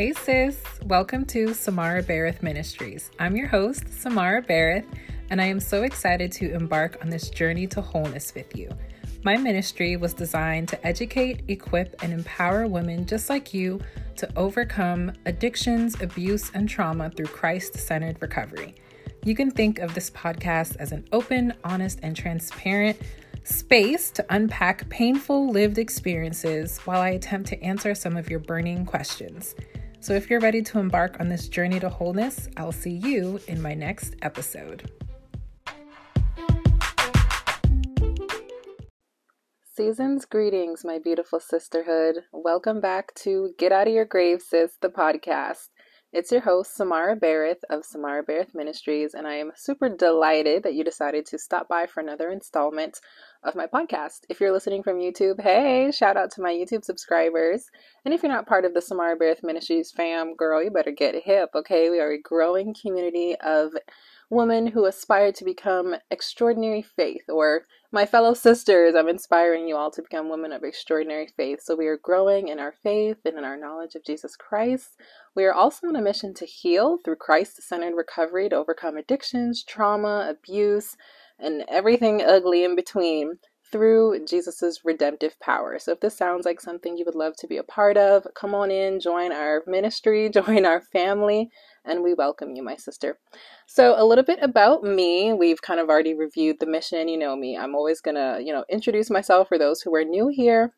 Hey sis, welcome to Samara Barrett Ministries. I'm your host, Samara Barrett, and I am so excited to embark on this journey to wholeness with you. My ministry was designed to educate, equip, and empower women just like you to overcome addictions, abuse, and trauma through Christ centered recovery. You can think of this podcast as an open, honest, and transparent space to unpack painful lived experiences while I attempt to answer some of your burning questions. So, if you're ready to embark on this journey to wholeness, I'll see you in my next episode. Season's greetings, my beautiful sisterhood. Welcome back to Get Out of Your Grave, Sis, the podcast. It's your host, Samara Barrett of Samara Barrett Ministries, and I am super delighted that you decided to stop by for another installment of my podcast. If you're listening from YouTube, hey, shout out to my YouTube subscribers. And if you're not part of the Samara Barrett Ministries fam, girl, you better get hip, okay? We are a growing community of women who aspire to become extraordinary faith, or my fellow sisters, I'm inspiring you all to become women of extraordinary faith. So we are growing in our faith and in our knowledge of Jesus Christ. We are also on a mission to heal through Christ centered recovery to overcome addictions, trauma, abuse, and everything ugly in between through Jesus' redemptive power. So, if this sounds like something you would love to be a part of, come on in, join our ministry, join our family, and we welcome you, my sister. So, a little bit about me. We've kind of already reviewed the mission. You know me. I'm always going to, you know, introduce myself for those who are new here.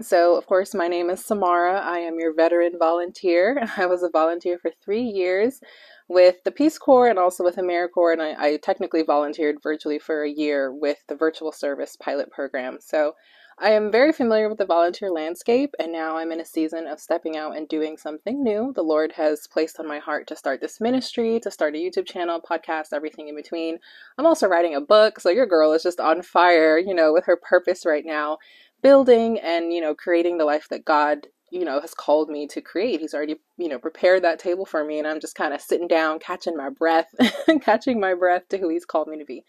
So, of course, my name is Samara. I am your veteran volunteer. I was a volunteer for three years with the Peace Corps and also with AmeriCorps, and I, I technically volunteered virtually for a year with the Virtual Service Pilot Program. So, I am very familiar with the volunteer landscape, and now I'm in a season of stepping out and doing something new. The Lord has placed on my heart to start this ministry, to start a YouTube channel, podcast, everything in between. I'm also writing a book, so your girl is just on fire, you know, with her purpose right now building and you know creating the life that god you know has called me to create. He's already you know prepared that table for me and i'm just kind of sitting down catching my breath catching my breath to who he's called me to be.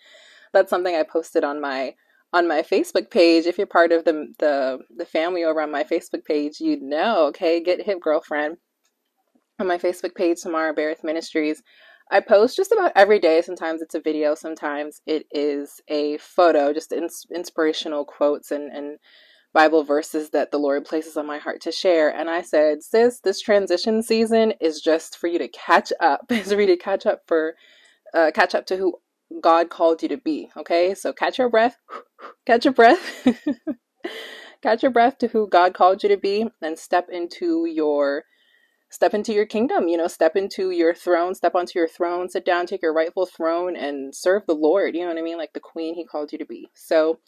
That's something i posted on my on my facebook page. If you're part of the the, the family over on my facebook page you know okay get hip girlfriend. On my facebook page samara barrett ministries I post just about every day. Sometimes it's a video, sometimes it is a photo, just ins- inspirational quotes and, and Bible verses that the Lord places on my heart to share. And I said, Sis, this transition season is just for you to catch up, is for you to catch up for, uh, catch up to who God called you to be. Okay, so catch your breath, catch your breath, catch your breath to who God called you to be, and step into your step into your kingdom, you know, step into your throne, step onto your throne, sit down, take your rightful throne and serve the Lord, you know what I mean? Like the queen he called you to be. So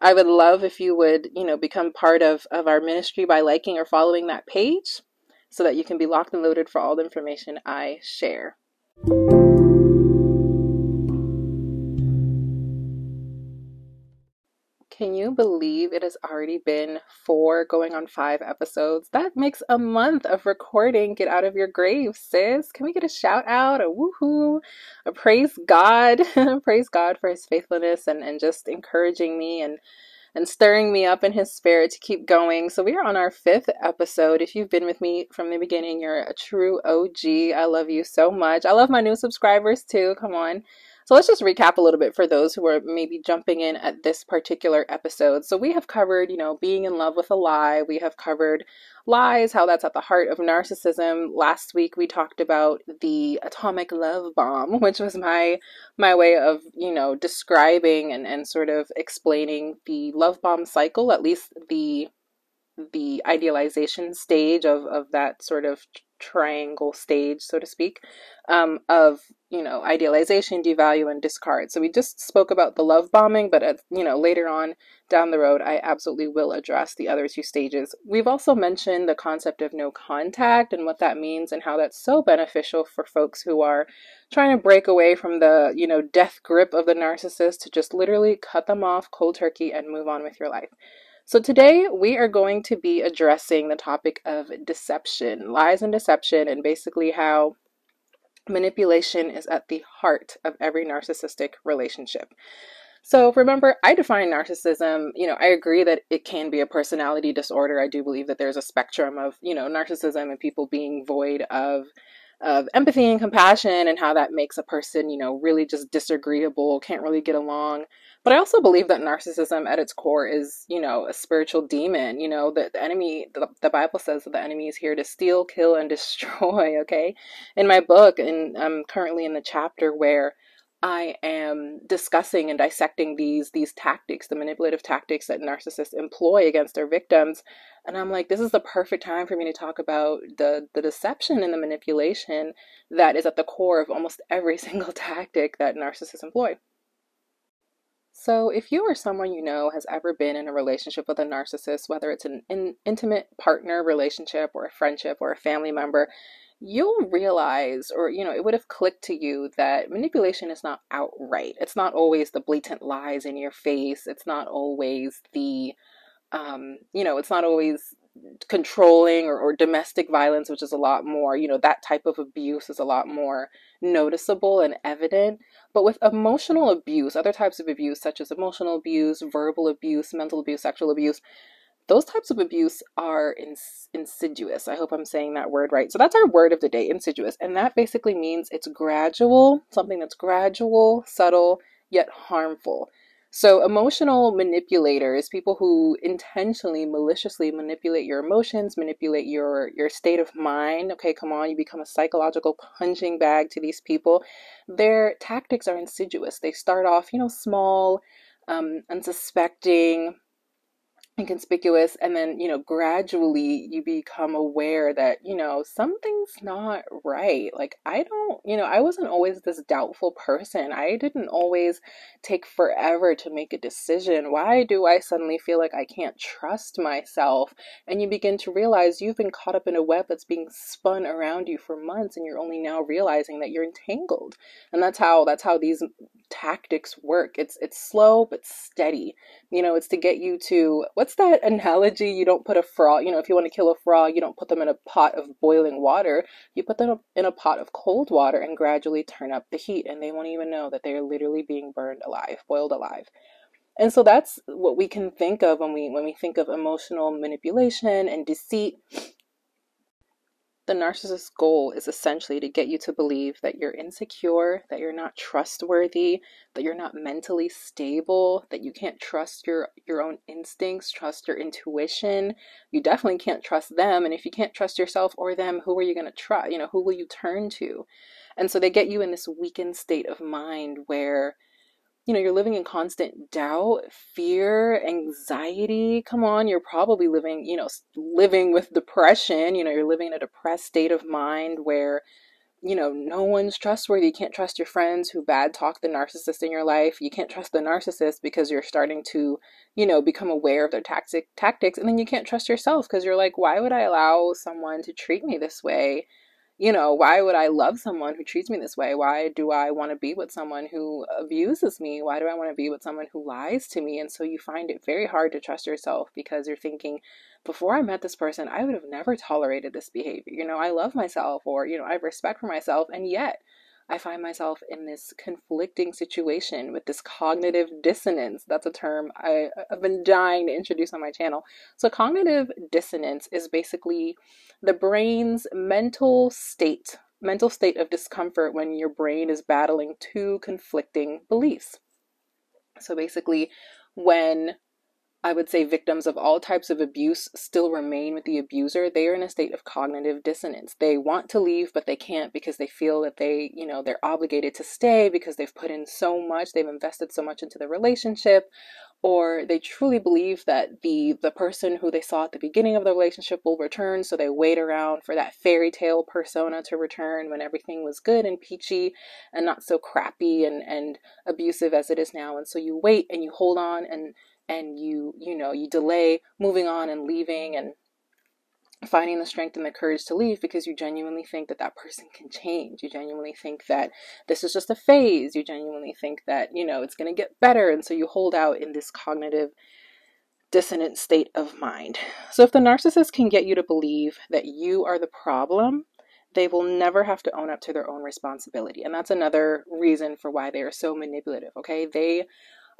I would love if you would, you know, become part of, of our ministry by liking or following that page so that you can be locked and loaded for all the information I share. Can you believe it has already been four, going on five episodes? That makes a month of recording. Get out of your grave, sis. Can we get a shout out, a woohoo, a praise God, praise God for his faithfulness and, and just encouraging me and and stirring me up in his spirit to keep going. So we are on our fifth episode. If you've been with me from the beginning, you're a true OG. I love you so much. I love my new subscribers too. Come on. So let's just recap a little bit for those who are maybe jumping in at this particular episode. So we have covered, you know, being in love with a lie. We have covered lies, how that's at the heart of narcissism. Last week we talked about the atomic love bomb, which was my my way of, you know, describing and, and sort of explaining the love bomb cycle, at least the the idealization stage of, of that sort of triangle stage, so to speak, um, of you know idealization, devalue, and discard. So we just spoke about the love bombing, but at, you know later on down the road, I absolutely will address the other two stages. We've also mentioned the concept of no contact and what that means, and how that's so beneficial for folks who are trying to break away from the you know death grip of the narcissist to just literally cut them off cold turkey and move on with your life. So, today we are going to be addressing the topic of deception, lies and deception, and basically how manipulation is at the heart of every narcissistic relationship. So remember, I define narcissism, you know, I agree that it can be a personality disorder. I do believe that there's a spectrum of, you know, narcissism and people being void of of empathy and compassion and how that makes a person, you know, really just disagreeable, can't really get along. But I also believe that narcissism at its core is, you know, a spiritual demon. You know, the, enemy, the, the Bible says that the enemy is here to steal, kill, and destroy, okay? In my book, and I'm um, currently in the chapter where I am discussing and dissecting these these tactics, the manipulative tactics that narcissists employ against their victims. And I'm like, this is the perfect time for me to talk about the the deception and the manipulation that is at the core of almost every single tactic that narcissists employ. So, if you or someone you know has ever been in a relationship with a narcissist, whether it's an in, intimate partner relationship or a friendship or a family member, you'll realize, or you know, it would have clicked to you that manipulation is not outright. It's not always the blatant lies in your face. It's not always the, um, you know, it's not always controlling or, or domestic violence, which is a lot more, you know, that type of abuse is a lot more noticeable and evident. But with emotional abuse, other types of abuse, such as emotional abuse, verbal abuse, mental abuse, sexual abuse, those types of abuse are ins- insidious. I hope I'm saying that word right. So that's our word of the day, insidious. And that basically means it's gradual, something that's gradual, subtle, yet harmful. So, emotional manipulators, people who intentionally, maliciously manipulate your emotions, manipulate your your state of mind. Okay, come on, you become a psychological punching bag to these people. Their tactics are insidious. They start off, you know, small, um, unsuspecting, inconspicuous and then you know gradually you become aware that you know something's not right. Like i don't you know i wasn't always this doubtful person. I didn't always take forever to make a decision. Why do i suddenly feel like i can't trust myself? And you begin to realize you've been caught up in a web that's being spun around you for months and you're only now realizing that you're entangled. And that's how that's how these tactics work. It's it's slow but steady. You know it's to get you to what's that analogy? You don't put a frog you know if you want to kill a frog you don't put them in a pot of boiling water. You put them in a pot of cold water and gradually turn up the heat and they won't even know that they're literally being burned alive boiled alive. And so that's what we can think of when we when we think of emotional manipulation and deceit the narcissist's goal is essentially to get you to believe that you're insecure, that you're not trustworthy, that you're not mentally stable, that you can't trust your your own instincts, trust your intuition. You definitely can't trust them, and if you can't trust yourself or them, who are you going to trust? You know, who will you turn to? And so they get you in this weakened state of mind where you know, you're living in constant doubt, fear, anxiety. Come on, you're probably living, you know, living with depression. You know, you're living in a depressed state of mind where, you know, no one's trustworthy. You can't trust your friends who bad talk the narcissist in your life. You can't trust the narcissist because you're starting to, you know, become aware of their tactic tactics. And then you can't trust yourself because you're like, why would I allow someone to treat me this way? You know, why would I love someone who treats me this way? Why do I want to be with someone who abuses me? Why do I want to be with someone who lies to me? And so you find it very hard to trust yourself because you're thinking, before I met this person, I would have never tolerated this behavior. You know, I love myself or, you know, I have respect for myself. And yet, I find myself in this conflicting situation with this cognitive dissonance. That's a term I, have been dying to introduce on my channel. So, cognitive dissonance is basically the brain's mental state, mental state of discomfort when your brain is battling two conflicting beliefs. So, basically, when I would say victims of all types of abuse still remain with the abuser. They are in a state of cognitive dissonance. They want to leave, but they can't because they feel that they, you know, they're obligated to stay because they've put in so much, they've invested so much into the relationship, or they truly believe that the the person who they saw at the beginning of the relationship will return, so they wait around for that fairy tale persona to return when everything was good and peachy and not so crappy and and abusive as it is now. And so you wait and you hold on and and you you know you delay moving on and leaving and finding the strength and the courage to leave because you genuinely think that that person can change. You genuinely think that this is just a phase. You genuinely think that you know it's going to get better. And so you hold out in this cognitive dissonant state of mind. So if the narcissist can get you to believe that you are the problem they will never have to own up to their own responsibility. And that's another reason for why they are so manipulative okay? They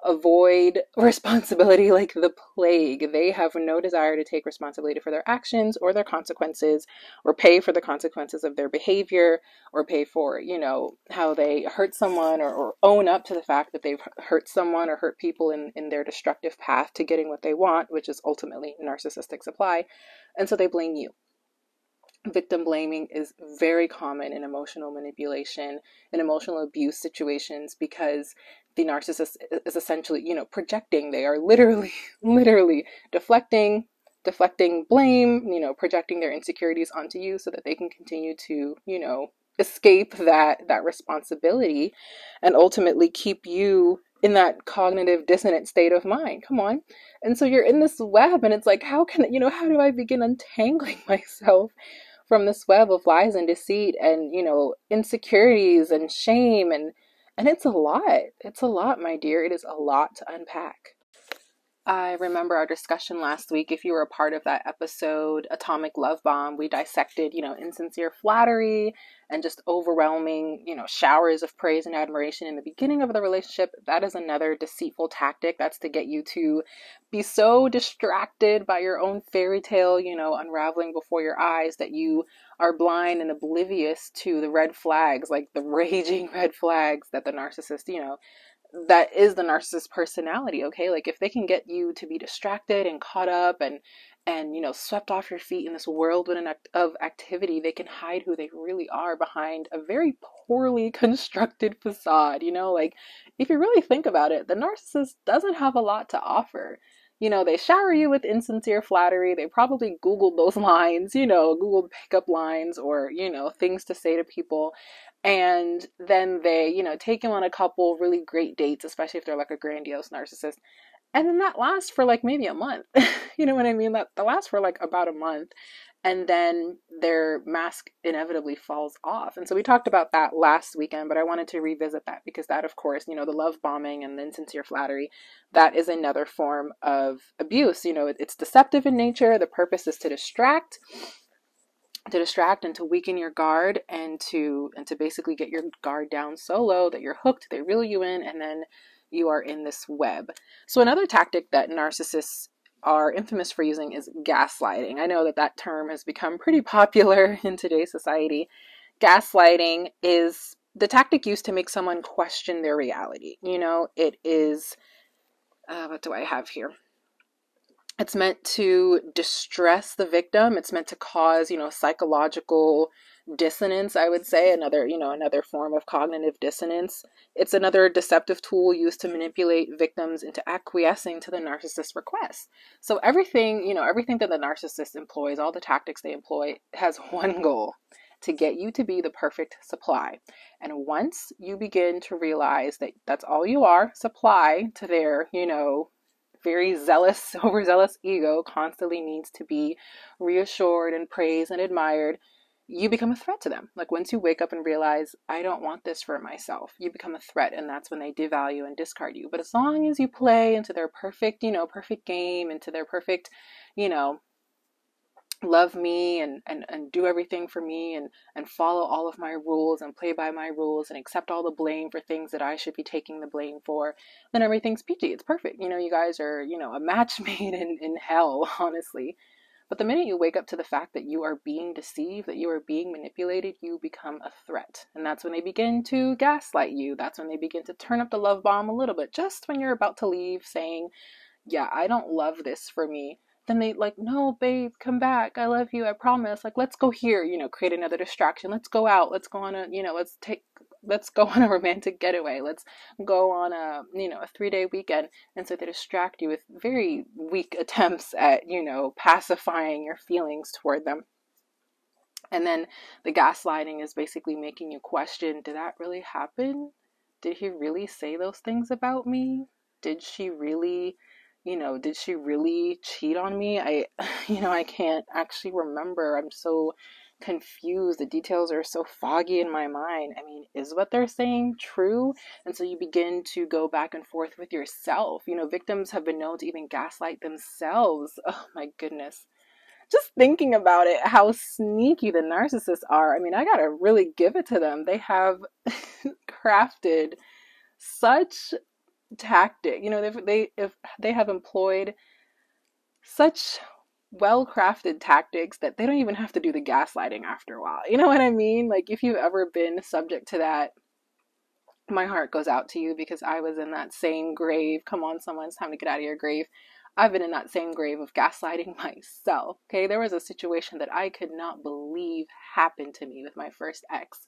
avoid responsibility like the plague. They have no desire to take responsibility for their actions or their consequences or pay for the consequences of their behavior or pay for, you know, how they hurt someone or, or own up to the fact that they've hurt someone or hurt people in, in their destructive path to getting what they want, which is ultimately narcissistic supply. And so they blame you victim blaming is very common in emotional manipulation and emotional abuse situations because the narcissist is essentially, you know, projecting. They are literally, literally deflecting, deflecting blame, you know, projecting their insecurities onto you so that they can continue to, you know, escape that that responsibility and ultimately keep you in that cognitive dissonant state of mind. Come on. And so you're in this web and it's like how can you know, how do I begin untangling myself from this web of lies and deceit and, you know, insecurities and shame and and it's a lot. It's a lot, my dear. It is a lot to unpack. I remember our discussion last week. If you were a part of that episode, Atomic Love Bomb, we dissected, you know, insincere flattery and just overwhelming, you know, showers of praise and admiration in the beginning of the relationship. That is another deceitful tactic. That's to get you to be so distracted by your own fairy tale, you know, unraveling before your eyes that you are blind and oblivious to the red flags, like the raging red flags that the narcissist, you know, that is the narcissist personality okay? Like if they can get you to be distracted and caught up and and you know swept off your feet in this whirlwind of activity they can hide who they really are behind a very poorly constructed facade you know? Like if you really think about it the narcissist doesn't have a lot to offer. You know they shower you with insincere flattery they probably googled those lines you know googled pickup lines or you know things to say to people and then they you know take him on a couple really great dates especially if they're like a grandiose narcissist. And then that lasts for like maybe a month. You know what i mean? That, that lasts for like about a month. And then their mask inevitably falls off. And so we talked about that last weekend but i wanted to revisit that because that of course you know the love bombing and the insincere flattery that is another form of abuse. You know it's deceptive in nature. The purpose is to distract to distract and to weaken your guard and to and to basically get your guard down so low that you're hooked they reel you in and then you are in this web. So another tactic that narcissists are infamous for using is gaslighting. I know that that term has become pretty popular in today's society. Gaslighting is the tactic used to make someone question their reality. You know it is uh, what do i have here it's meant to distress the victim. It's meant to cause you know psychological dissonance i would say another you know another form of cognitive dissonance. It's another deceptive tool used to manipulate victims into acquiescing to the narcissist's request. So everything you know everything that the narcissist employs all the tactics they employ has one goal to get you to be the perfect supply. And once you begin to realize that that's all you are supply to their you know very zealous, overzealous ego constantly needs to be reassured and praised and admired, you become a threat to them. Like once you wake up and realize, I don't want this for myself, you become a threat, and that's when they devalue and discard you. But as long as you play into their perfect, you know, perfect game, into their perfect, you know, love me and, and, and do everything for me and, and follow all of my rules and play by my rules and accept all the blame for things that I should be taking the blame for, then everything's peachy. It's perfect. You know, you guys are, you know, a match made in, in hell, honestly. But the minute you wake up to the fact that you are being deceived, that you are being manipulated, you become a threat. And that's when they begin to gaslight you. That's when they begin to turn up the love bomb a little bit, just when you're about to leave, saying, Yeah, I don't love this for me then they like no babe come back i love you i promise like let's go here you know create another distraction let's go out let's go on a you know let's take let's go on a romantic getaway let's go on a you know a three day weekend and so they distract you with very weak attempts at you know pacifying your feelings toward them. And then the gaslighting is basically making you question did that really happen? Did he really say those things about me? Did she really you know, did she really cheat on me? I, you know, I can't actually remember. I'm so confused. The details are so foggy in my mind. I mean, is what they're saying true? And so you begin to go back and forth with yourself. You know, victims have been known to even gaslight themselves. Oh my goodness. Just thinking about it, how sneaky the narcissists are. I mean, I gotta really give it to them. They have crafted such tactic. You know, they they if they have employed such well-crafted tactics that they don't even have to do the gaslighting after a while. You know what I mean? Like if you've ever been subject to that, my heart goes out to you because I was in that same grave. Come on, someone, it's time to get out of your grave. I've been in that same grave of gaslighting myself. Okay, there was a situation that I could not believe happened to me with my first ex.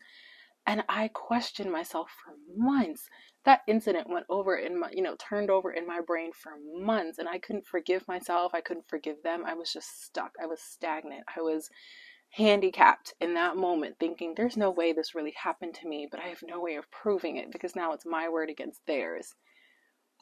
And I questioned myself for months. That incident went over in my, you know, turned over in my brain for months. And I couldn't forgive myself. I couldn't forgive them. I was just stuck. I was stagnant. I was handicapped in that moment, thinking there's no way this really happened to me, but I have no way of proving it because now it's my word against theirs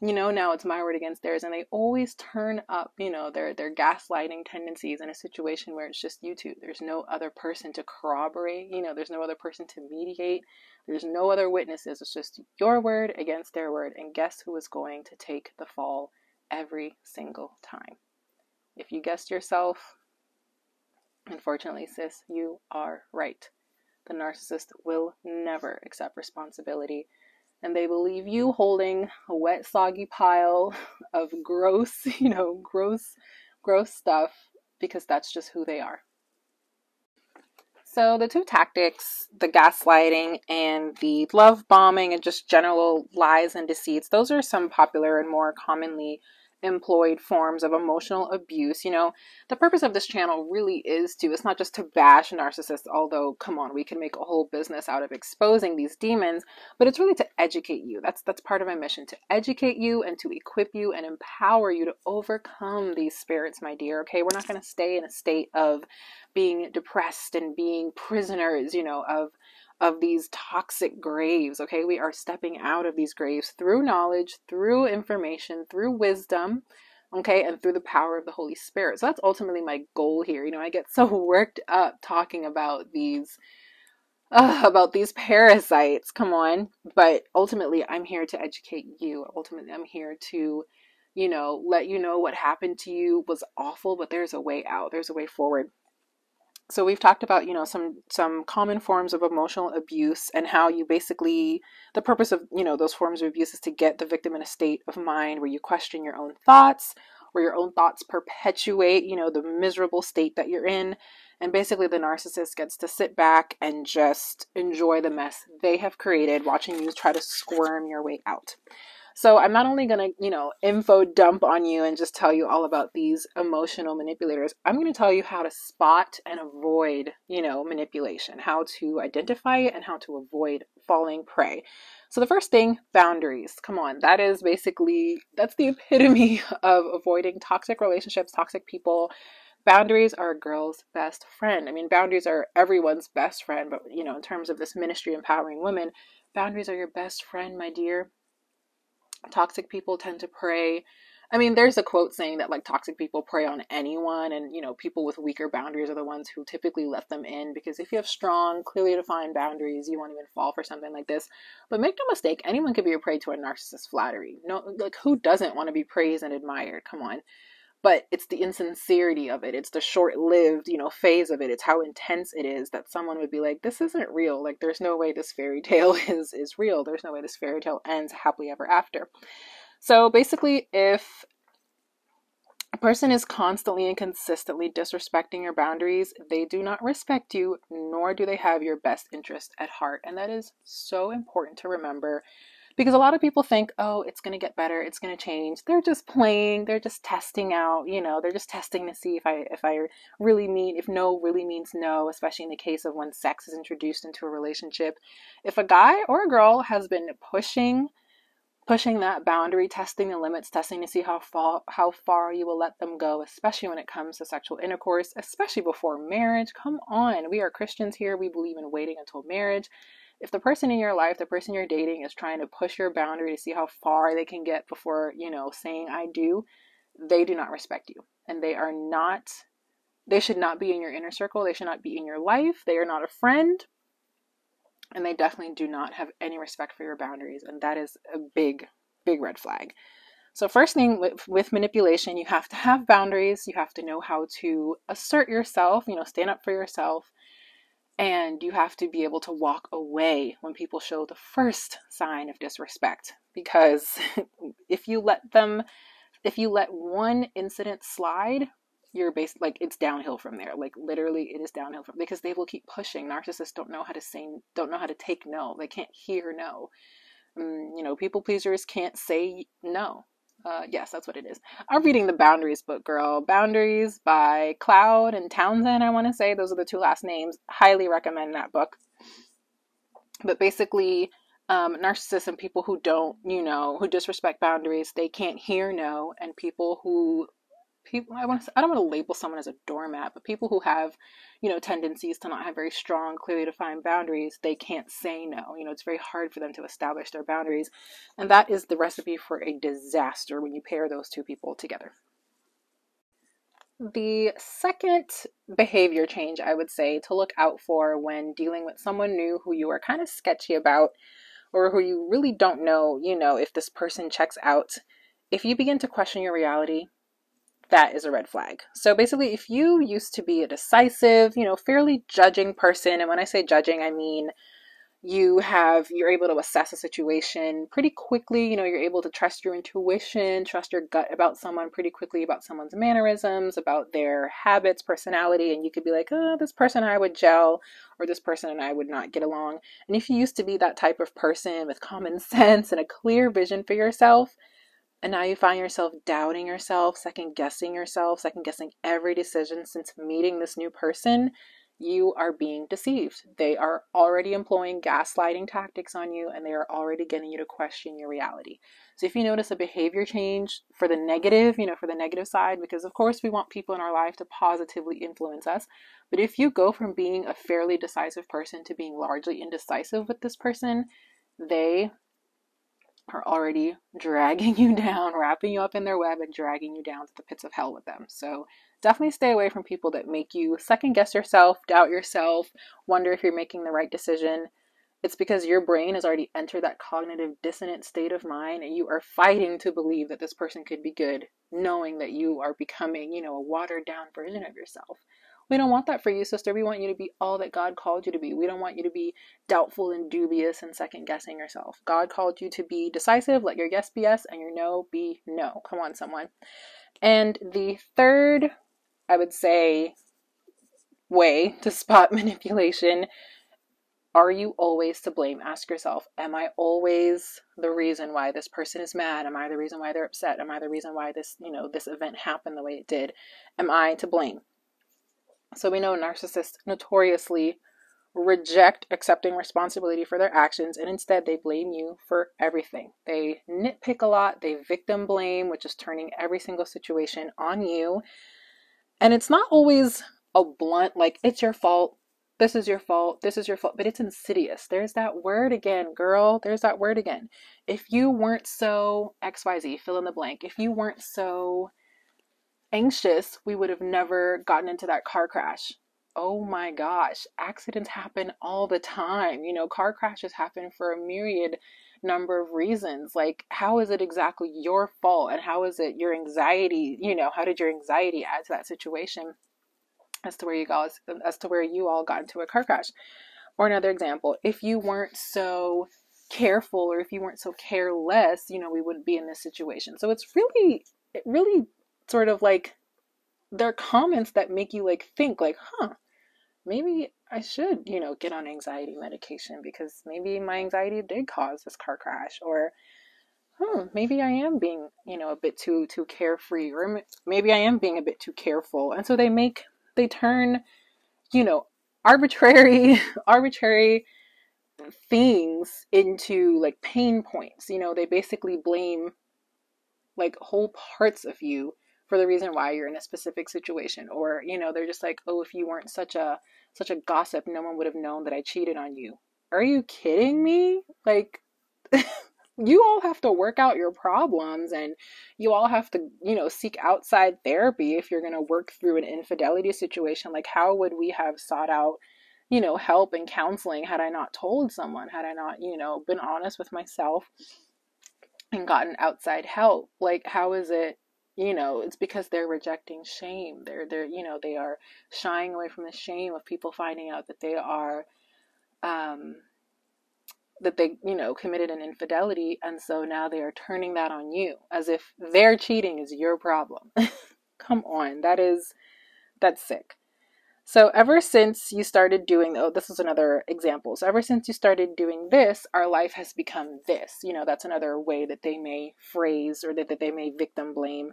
you know now it's my word against theirs and they always turn up you know their their gaslighting tendencies in a situation where it's just you two. There's no other person to corroborate you know there's no other person to mediate. There's no other witnesses. It's just your word against their word. And guess who is going to take the fall every single time? If you guessed yourself unfortunately sis you are right. The narcissist will never accept responsibility and they will leave you holding a wet, soggy pile of gross, you know, gross, gross stuff because that's just who they are. So, the two tactics, the gaslighting and the love bombing and just general lies and deceits, those are some popular and more commonly employed forms of emotional abuse. You know, the purpose of this channel really is to, it's not just to bash narcissists, although come on, we can make a whole business out of exposing these demons, but it's really to educate you. That's that's part of my mission to educate you and to equip you and empower you to overcome these spirits, my dear. Okay, we're not going to stay in a state of being depressed and being prisoners, you know, of of these toxic graves. Okay, we are stepping out of these graves through knowledge, through information, through wisdom. Okay, and through the power of the Holy Spirit. So that's ultimately my goal here. You know, I get so worked up talking about these uh, about these parasites. Come on. But ultimately, I'm here to educate you. Ultimately, I'm here to, you know, let you know what happened to you was awful, but there's a way out. There's a way forward so we've talked about you know some some common forms of emotional abuse and how you basically the purpose of you know those forms of abuse is to get the victim in a state of mind where you question your own thoughts where your own thoughts perpetuate you know the miserable state that you're in. And basically the narcissist gets to sit back and just enjoy the mess they have created watching you try to squirm your way out so I'm not only going to, you know, info dump on you and just tell you all about these emotional manipulators. I'm going to tell you how to spot and avoid, you know, manipulation, how to identify it and how to avoid falling prey. So the first thing, boundaries. Come on, that is basically that's the epitome of avoiding toxic relationships, toxic people. Boundaries are a girl's best friend. I mean, boundaries are everyone's best friend, but you know, in terms of this ministry empowering women, boundaries are your best friend, my dear toxic people tend to prey I mean, there's a quote saying that like toxic people prey on anyone, and you know, people with weaker boundaries are the ones who typically let them in because if you have strong, clearly defined boundaries, you won't even fall for something like this. But make no mistake, anyone could be a prey to a narcissist flattery. No, like who doesn't want to be praised and admired? Come on but it's the insincerity of it. It's the short-lived you know phase of it. It's how intense it is that someone would be like this isn't real. Like there's no way this fairy tale is is real. There's no way this fairy tale ends happily ever after. So basically if a person is constantly and consistently disrespecting your boundaries they do not respect you nor do they have your best interest at heart. And that is so important to remember because a lot of people think oh it's going to get better it's going to change. They're just playing they're just testing out you know they're just testing to see if i if i really mean if no really means no especially in the case of when sex is introduced into a relationship. If a guy or a girl has been pushing pushing that boundary testing the limits testing to see how far how far you will let them go especially when it comes to sexual intercourse especially before marriage come on we are christians here we believe in waiting until marriage if the person in your life, the person you're dating is trying to push your boundary to see how far they can get before, you know, saying I do, they do not respect you. And they are not they should not be in your inner circle. They should not be in your life. They are not a friend. And they definitely do not have any respect for your boundaries. And that is a big, big red flag. So, first thing with, with, manipulation, you have to have boundaries. You have to know how to assert yourself, you know, stand up for yourself And you have to be able to walk away when people show the first sign of disrespect. Because if you let them, if you let one incident slide, you're based like it's downhill from there. Like literally, it is downhill from because they will keep pushing. Narcissists don't know how to say, don't know how to take no. They can't hear no. Um, you know, people pleasers can't say no. Uh, yes, that's what it is. I'm reading the Boundaries book, girl. Boundaries by Cloud and Townsend, I want to say. Those are the two last names. Highly recommend that book. But basically, um, narcissists and people who don't, you know, who disrespect boundaries, they can't hear no, and people who people I want to I don't want to label someone as a doormat, but people who have, you know, tendencies to not have very strong, clearly defined boundaries, they can't say no. You know, it's very hard for them to establish their boundaries, and that is the recipe for a disaster when you pair those two people together. The second behavior change I would say to look out for when dealing with someone new who you are kind of sketchy about or who you really don't know, you know, if this person checks out, if you begin to question your reality, that is a red flag. So basically, if you used to be a decisive, you know, fairly judging person, and when I say judging, I mean you have you're able to assess a situation pretty quickly you know you're able to trust your intuition trust your gut about someone pretty quickly about someone's mannerisms about their habits personality and you could be like oh this person i would gel or this person and i would not get along and if you used to be that type of person with common sense and a clear vision for yourself and now you find yourself doubting yourself, second guessing yourself, second guessing every decision since meeting this new person. You are being deceived. They are already employing gaslighting tactics on you and they are already getting you to question your reality. So, if you notice a behavior change for the negative, you know, for the negative side, because of course we want people in our life to positively influence us. But if you go from being a fairly decisive person to being largely indecisive with this person, they are already dragging you down, wrapping you up in their web, and dragging you down to the pits of hell with them. So definitely stay away from people that make you second guess yourself, doubt yourself, wonder if you're making the right decision. It's because your brain has already entered that cognitive dissonant state of mind and you are fighting to believe that this person could be good, knowing that you are becoming, you know, a watered down version of yourself. We don't want that for you, sister. We want you to be all that God called you to be. We don't want you to be doubtful and dubious and second guessing yourself. God called you to be decisive, let your yes be yes and your no be no. Come on, someone. And the third, I would say, way to spot manipulation are you always to blame? Ask yourself, am I always the reason why this person is mad? Am I the reason why they're upset? Am I the reason why this, you know, this event happened the way it did? Am I to blame? So we know narcissists notoriously reject accepting responsibility for their actions and instead they blame you for everything. They nitpick a lot, they victim blame, which is turning every single situation on you. And it's not always a blunt, like, it's your fault, this is your fault, this is your fault, but it's insidious. There's that word again, girl. There's that word again. If you weren't so XYZ, fill in the blank, if you weren't so anxious, we would have never gotten into that car crash. Oh my gosh, accidents happen all the time. You know, car crashes happen for a myriad number of reasons. Like, how is it exactly your fault? And how is it your anxiety? You know, how did your anxiety add to that situation as to where you guys, as to where you all got into a car crash? Or another example, if you weren't so careful or if you weren't so careless, you know, we wouldn't be in this situation. So it's really, it really sort of like there are comments that make you like think like, huh, maybe I should, you know, get on anxiety medication because maybe my anxiety did cause this car crash or hmm, maybe I am being, you know, a bit too too carefree or maybe I am being a bit too careful. And so they make they turn, you know, arbitrary arbitrary things into like pain points. You know, they basically blame like whole parts of you for the reason why you're in a specific situation or you know they're just like oh if you weren't such a such a gossip no one would have known that i cheated on you. Are you kidding me? Like you all have to work out your problems and you all have to you know seek outside therapy if you're going to work through an infidelity situation. Like how would we have sought out you know help and counseling had i not told someone had i not you know been honest with myself and gotten outside help? Like how is it you know, it's because they're rejecting shame. They're they're you know, they are shying away from the shame of people finding out that they are um that they, you know, committed an infidelity and so now they are turning that on you as if their cheating is your problem. Come on, that is that's sick. So, ever since you started doing, oh, this is another example. So, ever since you started doing this, our life has become this. You know, that's another way that they may phrase or that, that they may victim blame.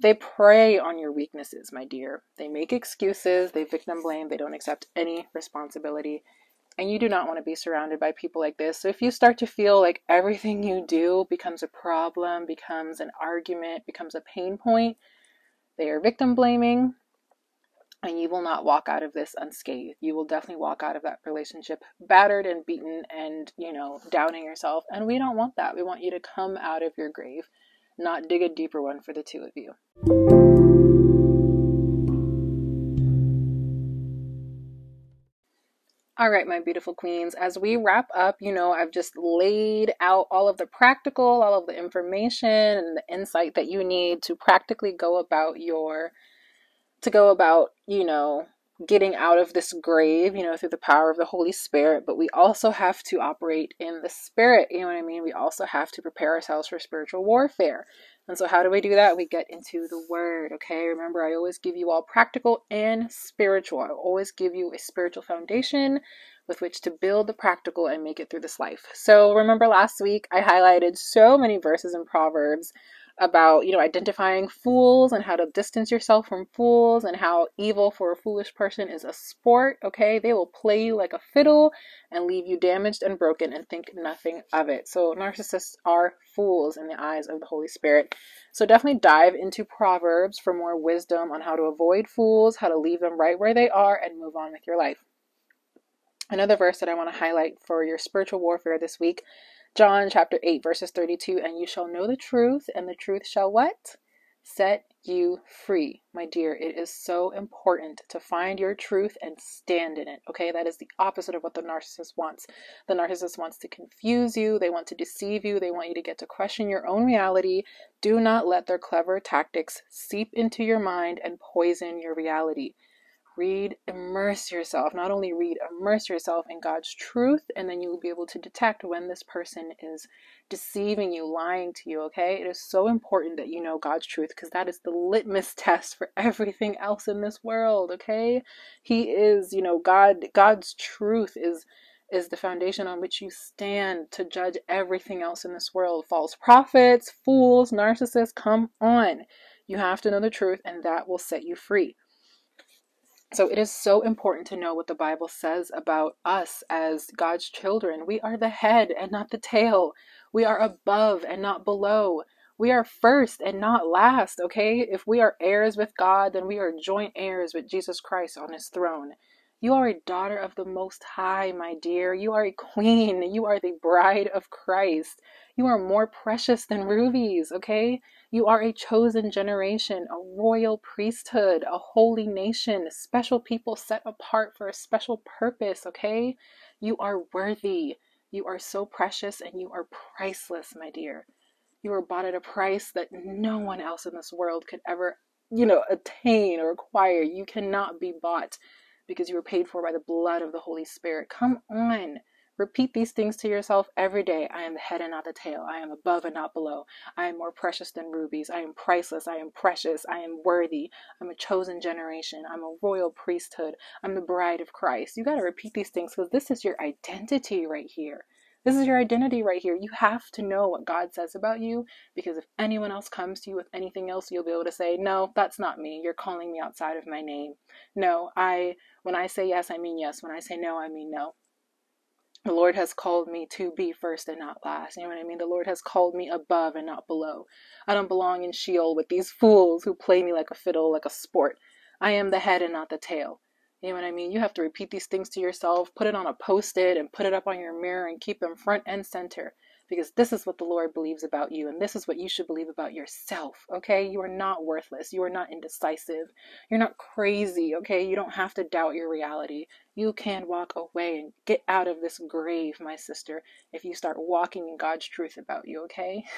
They prey on your weaknesses, my dear. They make excuses, they victim blame, they don't accept any responsibility. And you do not want to be surrounded by people like this. So, if you start to feel like everything you do becomes a problem, becomes an argument, becomes a pain point, they are victim blaming, and you will not walk out of this unscathed. You will definitely walk out of that relationship battered and beaten and, you know, doubting yourself. And we don't want that. We want you to come out of your grave, not dig a deeper one for the two of you. All right, my beautiful queens, as we wrap up, you know, I've just laid out all of the practical, all of the information and the insight that you need to practically go about your to go about, you know, getting out of this grave, you know, through the power of the Holy Spirit, but we also have to operate in the Spirit. You know what I mean? We also have to prepare ourselves for spiritual warfare. And so, how do we do that? We get into the Word, okay? Remember, I always give you all practical and spiritual. I always give you a spiritual foundation with which to build the practical and make it through this life. So, remember last week I highlighted so many verses in Proverbs about you know identifying fools and how to distance yourself from fools and how evil for a foolish person is a sport okay? They will play you like a fiddle and leave you damaged and broken and think nothing of it. So narcissists are fools in the eyes of the holy spirit. So definitely dive into proverbs for more wisdom on how to avoid fools how to leave them right where they are and move on with your life. Another verse that i want to highlight for your spiritual warfare this week John chapter 8, verses 32, and you shall know the truth, and the truth shall what? Set you free. My dear, it is so important to find your truth and stand in it. Okay, that is the opposite of what the narcissist wants. The narcissist wants to confuse you, they want to deceive you, they want you to get to question your own reality. Do not let their clever tactics seep into your mind and poison your reality read, immerse yourself. Not only read, immerse yourself in God's truth, and then you will be able to detect when this person is deceiving you, lying to you, okay? It is so important that you know God's truth because that is the litmus test for everything else in this world, okay? He is, you know, God God's truth is is the foundation on which you stand to judge everything else in this world. False prophets, fools, narcissists, come on. You have to know the truth and that will set you free. So it is so important to know what the Bible says about us as God's children. We are the head and not the tail. We are above and not below. We are first and not last, okay? If we are heirs with God, then we are joint heirs with Jesus Christ on his throne. You are a daughter of the Most High, my dear. You are a queen. You are the bride of Christ. You are more precious than rubies, okay? You are a chosen generation, a royal priesthood, a holy nation, a special people set apart for a special purpose, okay? You are worthy. You are so precious and you are priceless, my dear. You are bought at a price that no one else in this world could ever, you know, attain or acquire. You cannot be bought because you were paid for by the blood of the Holy Spirit. Come on. Repeat these things to yourself every day. I am the head and not the tail. I am above and not below. I am more precious than rubies. I am priceless. I am precious. I am worthy. I'm a chosen generation. I'm a royal priesthood. I'm the bride of Christ. You got to repeat these things because this is your identity right here. This is your identity right here. You have to know what God says about you because if anyone else comes to you with anything else, you'll be able to say, No, that's not me. You're calling me outside of my name. No, I, when I say yes, I mean yes. When I say no, I mean no the Lord has called me to be first and not last. You know what I mean? The Lord has called me above and not below. I don't belong in Sheol with these fools who play me like a fiddle, like a sport. I am the head and not the tail. You know what I mean? You have to repeat these things to yourself, put it on a post it, and put it up on your mirror and keep them front and center because this is what the Lord believes about you, and this is what you should believe about yourself, okay? You are not worthless. You are not indecisive. You're not crazy, okay? You don't have to doubt your reality. You can walk away and get out of this grave, my sister, if you start walking in God's truth about you, okay?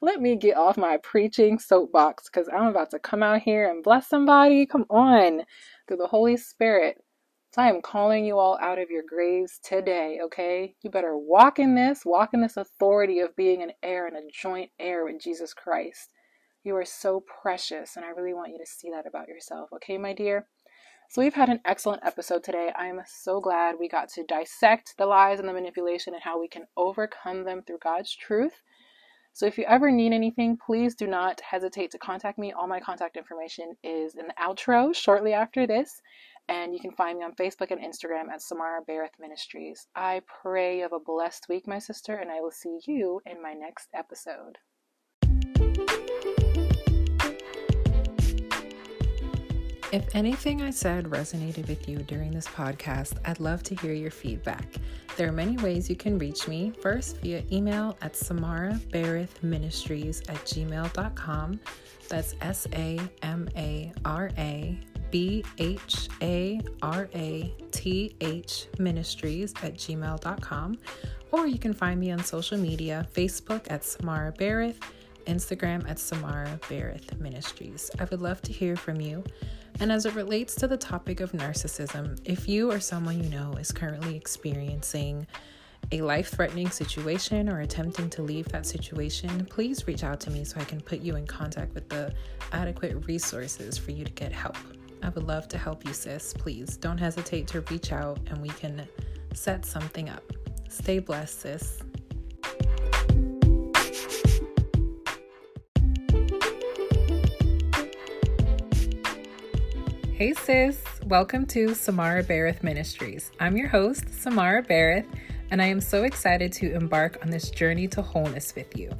Let me get off my preaching soapbox because I'm about to come out here and bless somebody. Come on, through the Holy Spirit. So I am calling you all out of your graves today, okay? You better walk in this, walk in this authority of being an heir and a joint heir with Jesus Christ. You are so precious, and I really want you to see that about yourself, okay, my dear? So, we've had an excellent episode today. I am so glad we got to dissect the lies and the manipulation and how we can overcome them through God's truth. So, if you ever need anything, please do not hesitate to contact me. All my contact information is in the outro shortly after this. And you can find me on Facebook and Instagram at Samara Bharath Ministries. I pray you have a blessed week, my sister, and I will see you in my next episode. If anything I said resonated with you during this podcast, I'd love to hear your feedback. There are many ways you can reach me. First, via email at samarabharathministries at gmail.com. That's S A M A R A B H A R A T H Ministries at gmail.com. Or you can find me on social media Facebook at Samara Bharath, Instagram at Samara Bharath Ministries. I would love to hear from you. And as it relates to the topic of narcissism, if you or someone you know is currently experiencing a life threatening situation or attempting to leave that situation, please reach out to me so I can put you in contact with the adequate resources for you to get help. I would love to help you, sis. Please don't hesitate to reach out and we can set something up. Stay blessed, sis. Hey, sis. Welcome to Samara Bharath Ministries. I'm your host, Samara Bharath, and I am so excited to embark on this journey to wholeness with you.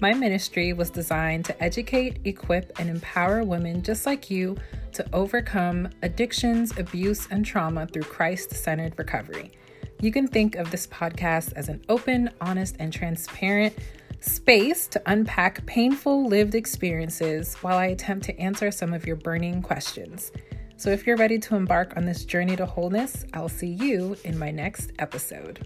My ministry was designed to educate, equip, and empower women just like you to overcome addictions, abuse, and trauma through Christ centered recovery. You can think of this podcast as an open, honest, and transparent space to unpack painful lived experiences while I attempt to answer some of your burning questions. So if you're ready to embark on this journey to wholeness, I'll see you in my next episode.